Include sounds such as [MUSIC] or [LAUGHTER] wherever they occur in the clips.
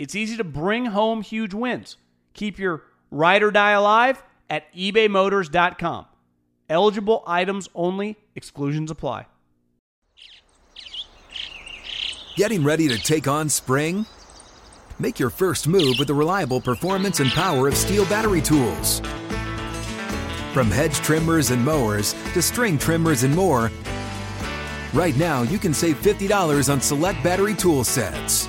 It's easy to bring home huge wins. Keep your ride or die alive at ebaymotors.com. Eligible items only, exclusions apply. Getting ready to take on spring? Make your first move with the reliable performance and power of STIHL battery tools. From hedge trimmers and mowers to string trimmers and more, right now you can save $50 on select battery tool sets.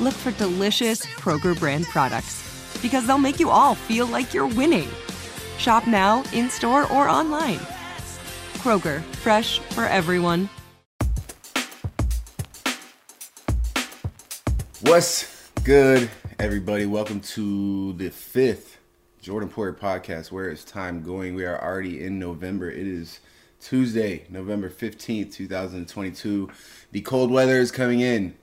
look for delicious Kroger brand products because they'll make you all feel like you're winning. Shop now, in store, or online. Kroger, fresh for everyone. What's good, everybody? Welcome to the fifth Jordan Poyer podcast. Where is time going? We are already in November. It is Tuesday, November 15th, 2022. The cold weather is coming in.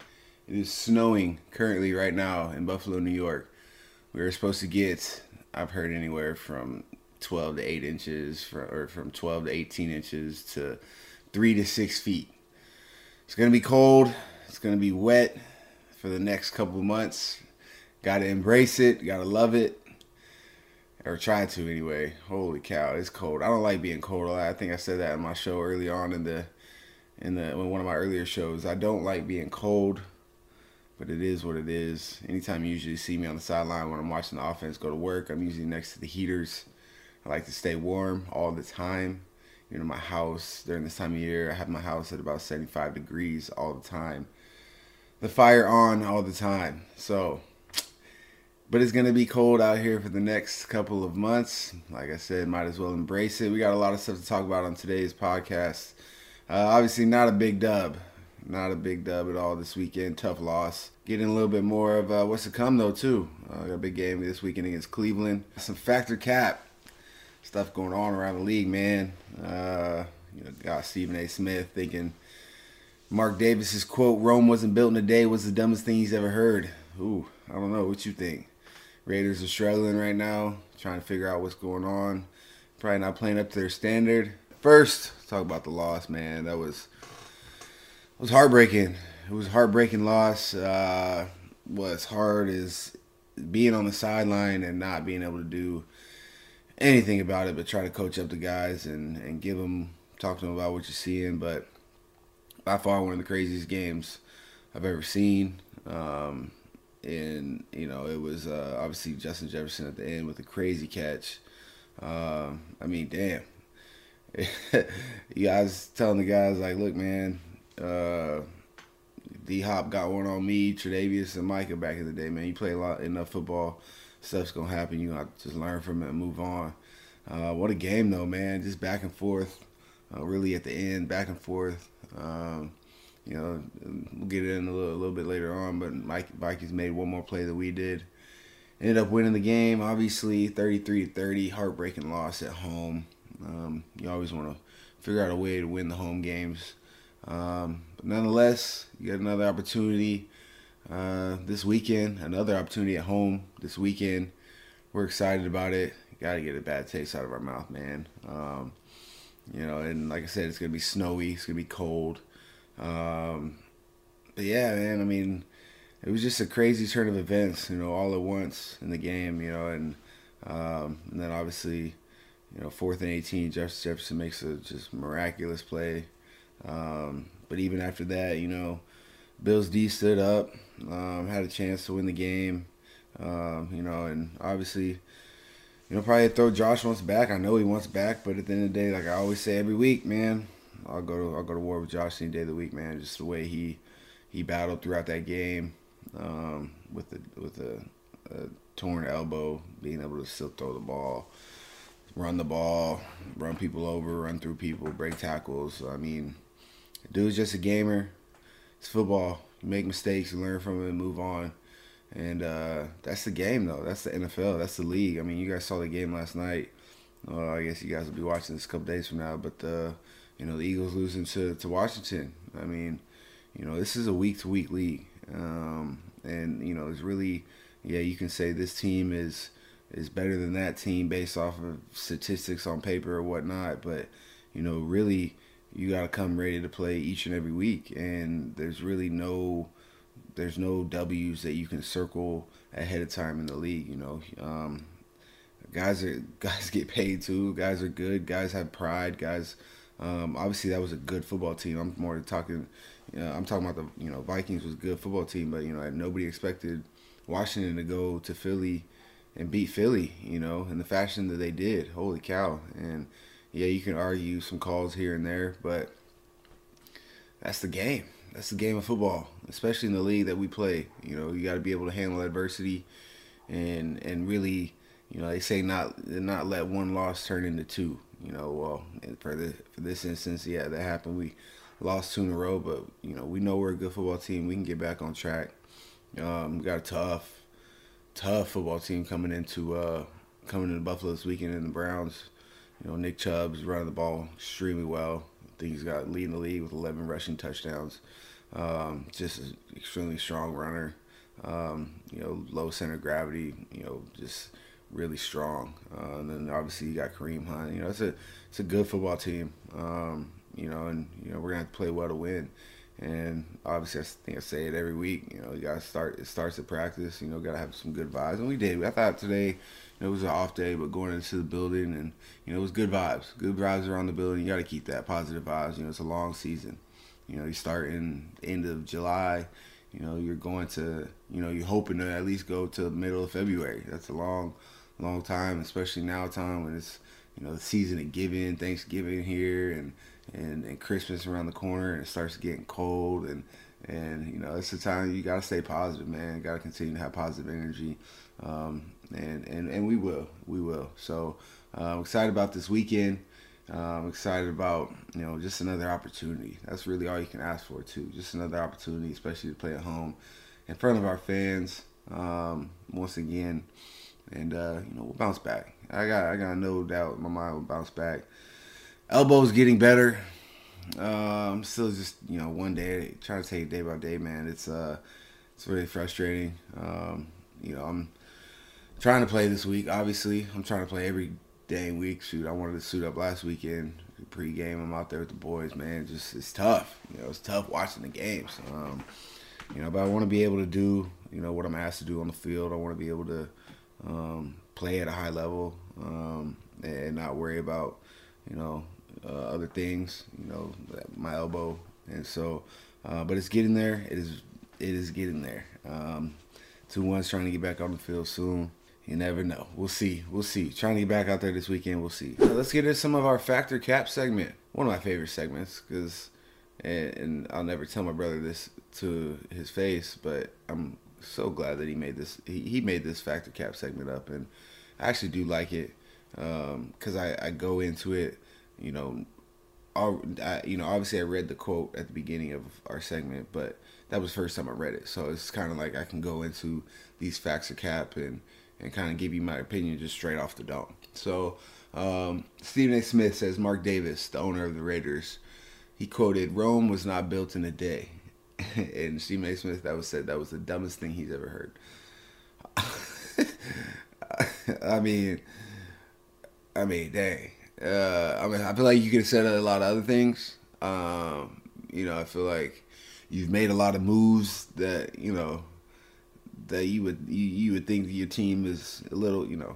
It is snowing currently right now in Buffalo, New York. We are supposed to get, I've heard anywhere from 12 to 8 inches, or from 12 to 18 inches to 3 to 6 feet. It's going to be cold. It's going to be wet for the next couple months. Got to embrace it. Got to love it. Or try to anyway. Holy cow, it's cold. I don't like being cold. I think I said that in my show early on in the in the in one of my earlier shows. I don't like being cold, but it is what it is. Anytime you usually see me on the sideline when I'm watching the offense go to work, I'm usually next to the heaters. I like to stay warm all the time. You know, my house during this time of year, I have my house at about 75 degrees all the time. The fire on all the time. So but it's gonna be cold out here for the next couple of months. Like I said, might as well embrace it. We got a lot of stuff to talk about on today's podcast. Uh, obviously, not a big dub, not a big dub at all this weekend. Tough loss. Getting a little bit more of uh, what's to come though too. Uh, got a big game this weekend against Cleveland. Some factor cap stuff going on around the league, man. Uh, you know, got Stephen A. Smith thinking Mark Davis's quote, "Rome wasn't built in a day," was the dumbest thing he's ever heard. Ooh, I don't know what you think. Raiders are struggling right now, trying to figure out what's going on. Probably not playing up to their standard. First, talk about the loss, man. That was it was heartbreaking. It was heartbreaking loss. Uh, what's hard is being on the sideline and not being able to do anything about it, but try to coach up the guys and and give them talk to them about what you're seeing. But by far one of the craziest games I've ever seen. Um, and you know it was uh, obviously Justin Jefferson at the end with a crazy catch. Uh, I mean, damn. [LAUGHS] you guys telling the guys like, look, man, uh, D Hop got one on me, Tre'Davious and Micah back in the day, man. You play a lot enough football, stuff's gonna happen. You got to just learn from it and move on. Uh, what a game though, man! Just back and forth. Uh, really at the end, back and forth. Um, you know, we'll get in a little, a little bit later on, but Mike Vikings made one more play than we did. Ended up winning the game, obviously 33 to 30, heartbreaking loss at home. Um, you always want to figure out a way to win the home games. Um, but nonetheless, you got another opportunity uh, this weekend, another opportunity at home this weekend. We're excited about it. Got to get a bad taste out of our mouth, man. Um, you know, and like I said, it's gonna be snowy. It's gonna be cold. Um, but yeah, man, I mean, it was just a crazy turn of events, you know, all at once in the game, you know, and um, and then obviously, you know, fourth and 18, Jefferson, Jefferson makes a just miraculous play. Um, but even after that, you know, Bills D stood up, um, had a chance to win the game. Um, you know, and obviously, you know, probably throw Josh wants back. I know he wants back, but at the end of the day, like I always say every week, man, I'll go to I'll go to war with Josh any day of the week, man. Just the way he he battled throughout that game um, with the with a, a torn elbow, being able to still throw the ball, run the ball, run people over, run through people, break tackles. I mean, dude's just a gamer. It's football. You make mistakes, you learn from it, and move on. And uh, that's the game, though. That's the NFL. That's the league. I mean, you guys saw the game last night. Well, I guess you guys will be watching this a couple days from now. But the, you know, the Eagles losing to, to Washington. I mean, you know, this is a week to week league, um, and you know, it's really, yeah, you can say this team is is better than that team based off of statistics on paper or whatnot. But you know, really, you got to come ready to play each and every week, and there's really no there's no W's that you can circle ahead of time in the league. You know, um, guys are [LAUGHS] guys get paid too. Guys are good. Guys have pride. Guys, um, obviously that was a good football team. I'm more talking. You know, I'm talking about the you know Vikings was a good football team, but you know nobody expected Washington to go to Philly and beat Philly. You know, in the fashion that they did. Holy cow! And yeah, you can argue some calls here and there, but that's the game that's the game of football, especially in the league that we play. You know, you got to be able to handle adversity, and and really, you know, they say not not let one loss turn into two. You know, well, for the for this instance, yeah, that happened. We lost two in a row, but you know, we know we're a good football team. We can get back on track. Um, we got a tough, tough football team coming into uh, coming into Buffalo this weekend, and the Browns. You know, Nick Chubb's running the ball extremely well. I think he's got leading the league with 11 rushing touchdowns. Um, just an extremely strong runner. Um, you know, low center of gravity. You know, just really strong. Uh, and then obviously you got Kareem Hunt. You know, it's a it's a good football team. Um, you know, and you know we're gonna have to play well to win. And obviously, I think I say it every week. You know, you gotta start. It starts at practice. You know, gotta have some good vibes, and we did. I thought today, you know, it was an off day, but going into the building, and you know, it was good vibes. Good vibes around the building. You gotta keep that positive vibes. You know, it's a long season. You know, you start in end of July. You know, you're going to, you know, you're hoping to at least go to the middle of February. That's a long, long time, especially now time when it's, you know, the season of giving, Thanksgiving here, and and and Christmas around the corner, and it starts getting cold, and and you know, it's the time you gotta stay positive, man. Got to continue to have positive energy, um, and and and we will, we will. So uh, I'm excited about this weekend. Uh, I'm excited about you know just another opportunity. That's really all you can ask for too. Just another opportunity, especially to play at home in front of our fans um, once again, and uh, you know we'll bounce back. I got I got no doubt my mind will bounce back. Elbows getting better. Uh, I'm still just you know one day trying to take day by day, man. It's uh it's really frustrating. Um, you know I'm trying to play this week. Obviously, I'm trying to play every day dang week. Shoot, I wanted to suit up last weekend. Pre-game, I'm out there with the boys. Man, just it's tough. You know, it's tough watching the games. Um, you know, but I want to be able to do you know what I'm asked to do on the field. I want to be able to um, play at a high level um, and not worry about you know uh, other things. You know, my elbow, and so. Uh, but it's getting there. It is. It is getting there. Um, two ones trying to get back on the field soon you never know. We'll see. We'll see. Trying to get back out there this weekend. We'll see. Let's get into some of our factor cap segment. One of my favorite segments because, and, and, I'll never tell my brother this to his face, but I'm so glad that he made this. He, he made this factor cap segment up, and I actually do like it because um, I, I go into it, you know, I, you know, obviously I read the quote at the beginning of our segment, but that was first time I read it, so it's kind of like I can go into these facts of cap and and kind of give you my opinion just straight off the dome. So um, Stephen A. Smith says Mark Davis, the owner of the Raiders, he quoted, "Rome was not built in a day," [LAUGHS] and Stephen A. Smith that was said that was the dumbest thing he's ever heard. [LAUGHS] I mean, I mean, dang. Uh, I mean, I feel like you could have said a lot of other things. Um, you know, I feel like you've made a lot of moves that you know that you would you, you would think your team is a little you know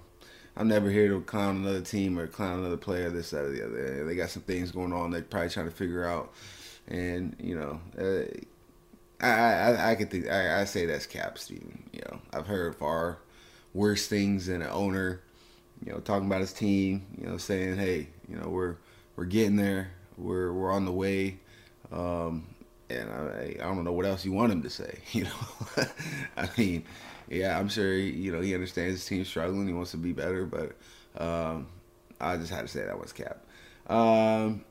I'm never here to clown another team or clown another player this that or the other they got some things going on they're probably trying to figure out and you know uh, I, I I could think I, I say that's cap Stephen you know I've heard far worse things than an owner. You know, talking about his team. You know, saying, "Hey, you know, we're we're getting there. We're we're on the way." Um, and I, I don't know what else you want him to say. [LAUGHS] You know, [LAUGHS] I mean, yeah, I'm sure you know he understands his team's struggling. He wants to be better, but um, I just had to say that was Cap. Um,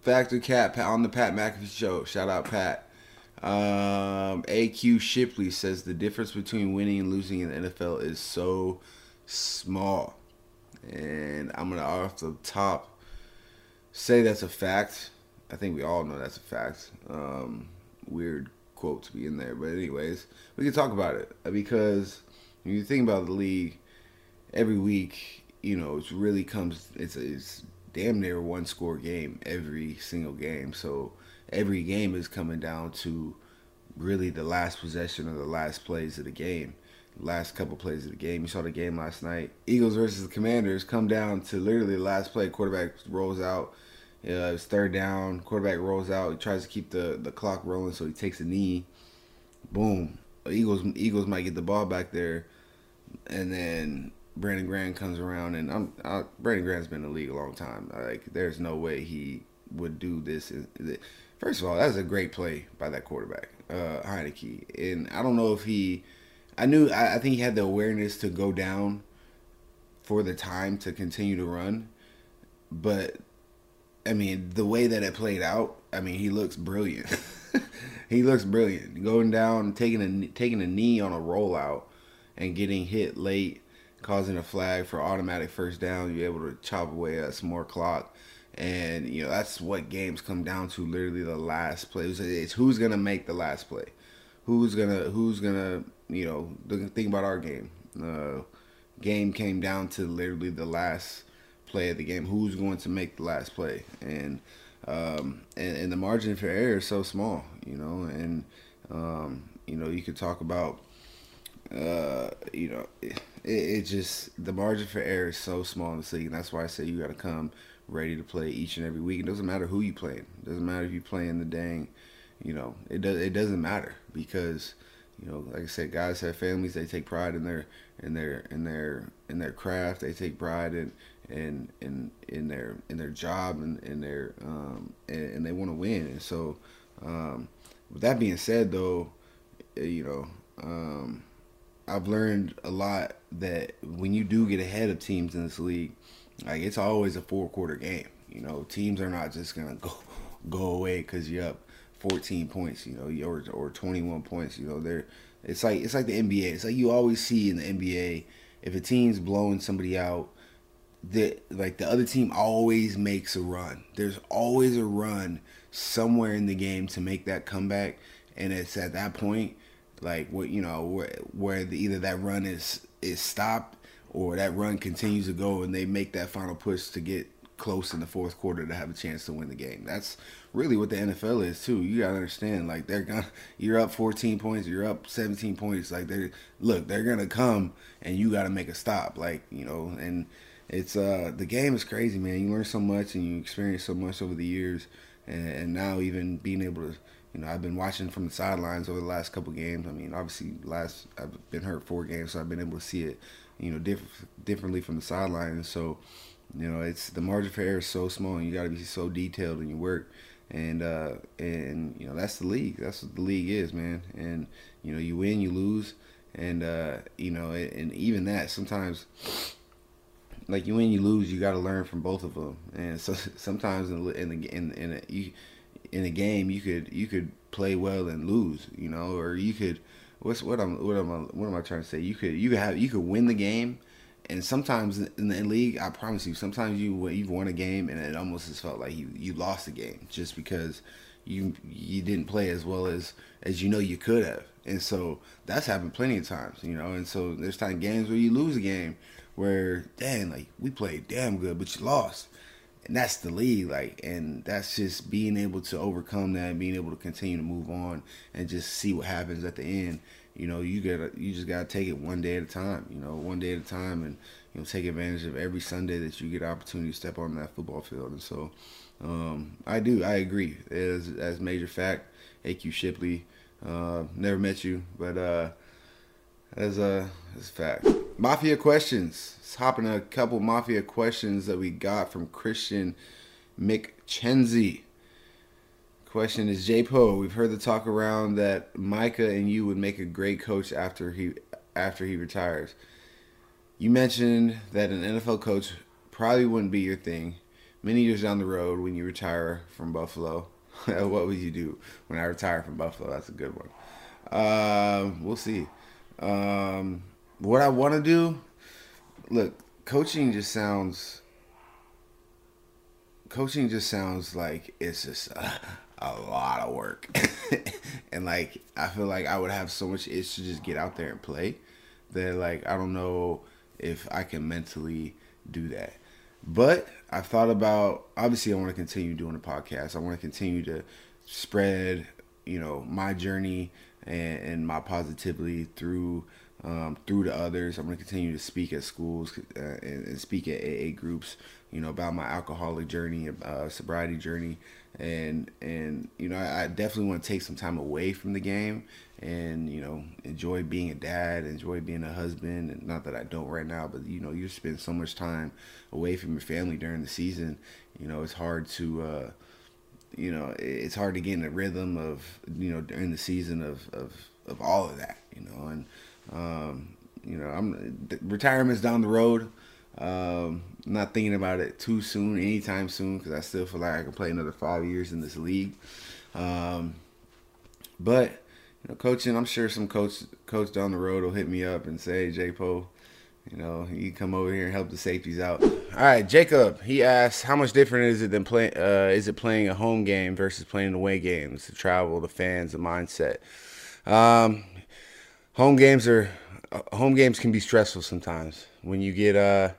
Factor Cap on the Pat McAfee show. Shout out Pat. Um, AQ Shipley says the difference between winning and losing in the NFL is so small, and I'm gonna off the top say that's a fact. I think we all know that's a fact. Um, weird quote to be in there, but anyways, we can talk about it because when you think about the league, every week, you know, it really comes. It's it's damn near one score game every single game. So every game is coming down to really the last possession or the last plays of the game. Last couple plays of the game. You saw the game last night. Eagles versus the Commanders come down to literally the last play. Quarterback rolls out. Uh, it's third down. Quarterback rolls out. He tries to keep the, the clock rolling, so he takes a knee. Boom. Eagles Eagles might get the ball back there, and then Brandon Graham comes around, and I'm I, Brandon Graham's been in the league a long time. Like, there's no way he would do this. First of all, that's a great play by that quarterback, uh, Heinicke, and I don't know if he. I knew. I, I think he had the awareness to go down for the time to continue to run, but I mean, the way that it played out, I mean, he looks brilliant. [LAUGHS] he looks brilliant. Going down, taking a taking a knee on a rollout, and getting hit late, causing a flag for automatic first down. You're able to chop away at some more clock, and you know that's what games come down to. Literally, the last play. It's, who's gonna make the last play. Who's gonna Who's gonna you know the thing about our game. Uh, game came down to literally the last play of the game. Who's going to make the last play? And um, and, and the margin for error is so small, you know. And um, you know, you could talk about, uh, you know, it, it, just the margin for error is so small in the league, and that's why I say you got to come ready to play each and every week. It doesn't matter who you play. It doesn't matter if you play in the dang, you know, it does. It doesn't matter because you know, like I said, guys have families. They take pride in their in their in their in their craft. They take pride in in in in their in their job and in their um, and, and, they want to win. And so, um, with that being said, though, eh, you know, um, I've learned a lot that when you do get ahead of teams in this league, like it's always a four quarter game. You know, teams are not just gonna [LAUGHS] go go away because you're up 14 points. You know, or or 21 points. You know, they're it's like it's like the NBA. It's like you always see in the NBA if a team's blowing somebody out the like the other team always makes a run. There's always a run somewhere in the game to make that comeback, and it's at that point, like what you know, where where the, either that run is is stopped or that run continues to go, and they make that final push to get close in the fourth quarter to have a chance to win the game. That's really what the NFL is too. You gotta understand, like they're gonna, you're up 14 points, you're up 17 points. Like they're look, they're gonna come, and you gotta make a stop. Like you know, and it's uh the game is crazy, man. You learn so much and you experience so much over the years, and, and now even being able to, you know, I've been watching from the sidelines over the last couple games. I mean, obviously, last I've been hurt four games, so I've been able to see it, you know, diff- differently from the sidelines. So, you know, it's the margin for error is so small, and you got to be so detailed in your work. And uh, and you know that's the league. That's what the league is, man. And you know you win, you lose, and uh, you know, and even that sometimes like you win, you lose. You got to learn from both of them. And so [LAUGHS] sometimes in the in the in, in a, you, in a game, you could you could play well and lose. You know, or you could what's what I'm what am I what am I trying to say? You could you could have you could win the game. And sometimes in the league, I promise you, sometimes you you've won a game and it almost has felt like you, you lost the game just because you you didn't play as well as as you know you could have. And so that's happened plenty of times, you know. And so there's time games where you lose a game where dang like we played damn good but you lost and that's the league, like and that's just being able to overcome that being able to continue to move on and just see what happens at the end you know you gotta you just gotta take it one day at a time you know one day at a time and you know take advantage of every sunday that you get opportunity to step on that football field and so um, i do i agree as as major fact aq shipley uh, never met you but uh as a as fact Mafia questions. Let's hop in a couple Mafia questions that we got from Christian McKenzie. Question is Jay Poe. We've heard the talk around that Micah and you would make a great coach after he after he retires. You mentioned that an NFL coach probably wouldn't be your thing. Many years down the road, when you retire from Buffalo, [LAUGHS] what would you do when I retire from Buffalo? That's a good one. Uh, we'll see. Um, what I want to do, look, coaching just sounds. Coaching just sounds like it's just a lot of work, [LAUGHS] and like I feel like I would have so much itch to just get out there and play that like I don't know if I can mentally do that. But I've thought about obviously I want to continue doing the podcast. I want to continue to spread, you know, my journey and, and my positivity through um, through to others. I'm going to continue to speak at schools uh, and, and, speak at AA groups, you know, about my alcoholic journey, uh, sobriety journey, and and you know, I, I definitely want to take some time away from the game and you know enjoy being a dad, enjoy being a husband. And not that I don't right now, but you know, you spend so much time away from your family during the season. You know, it's hard to. Uh, you know, it's hard to get in the rhythm of, you know, during the season of, of, of all of that, you know, and, um, you know, I'm retirement's down the road. Um, not thinking about it too soon, anytime soon, because I still feel like I can play another five years in this league. Um, but you know, coaching, I'm sure some coach coach down the road will hit me up and say, "J Po, you know, you come over here and help the safeties out." All right, Jacob. He asks, "How much different is it than playing? Uh, is it playing a home game versus playing away games? The travel, the fans, the mindset." Um, home games are uh, home games can be stressful sometimes. When you get uh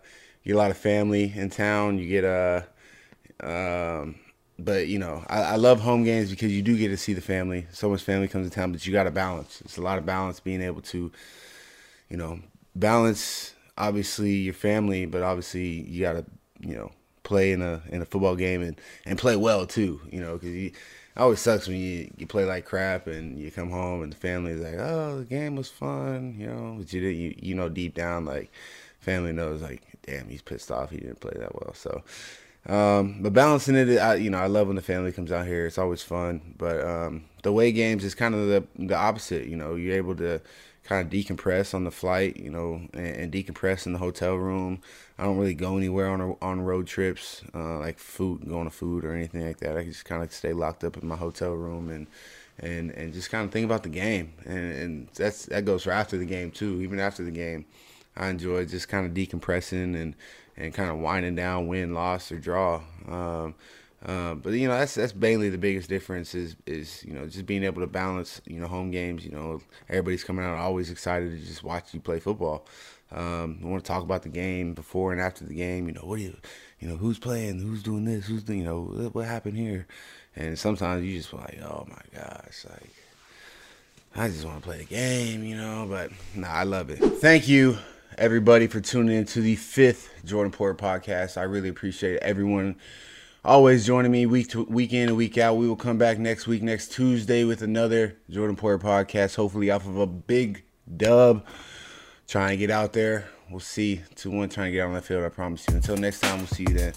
you get a lot of family in town you get uh um but you know I, I love home games because you do get to see the family. So much family comes to town but you got to balance. It's a lot of balance being able to you know balance obviously your family but obviously you got to you know play in a in a football game and and play well too you know because you always sucks when you, you play like crap and you come home and the family's like, oh, the game was fun, you know, but you you you know deep down like family knows like, damn, he's pissed off, he didn't play that well. So, um, but balancing it, I, you know, I love when the family comes out here. It's always fun. But um, the away games is kind of the the opposite. You know, you're able to kind of decompress on the flight, you know, and, and, decompress in the hotel room. I don't really go anywhere on a, on road trips, uh, like food, going to food or anything like that. I just kind of stay locked up in my hotel room and and and just kind of think about the game. And, and that's that goes for after the game too. Even after the game, I enjoy just kind of decompressing and and kind of winding down, win, loss, or draw. Um, uh, but you know that's that's mainly the biggest difference is is you know just being able to balance you know home games. You know everybody's coming out always excited to just watch you play football. Um, I want to talk about the game before and after the game. You know what do you you know who's playing, who's doing this, who's you know what happened here, and sometimes you just like oh my gosh like. I just want to play the game, you know, but nah, I love it. Thank you, everybody, for tuning in to the fifth Jordan Poyer podcast. I really appreciate everyone always joining me week to week in and week out. We will come back next week, next Tuesday, with another Jordan Poyer podcast. Hopefully, off of a big dub. Trying to get out there. We'll see. 2 1 trying to get out on the field, I promise you. Until next time, we'll see you then.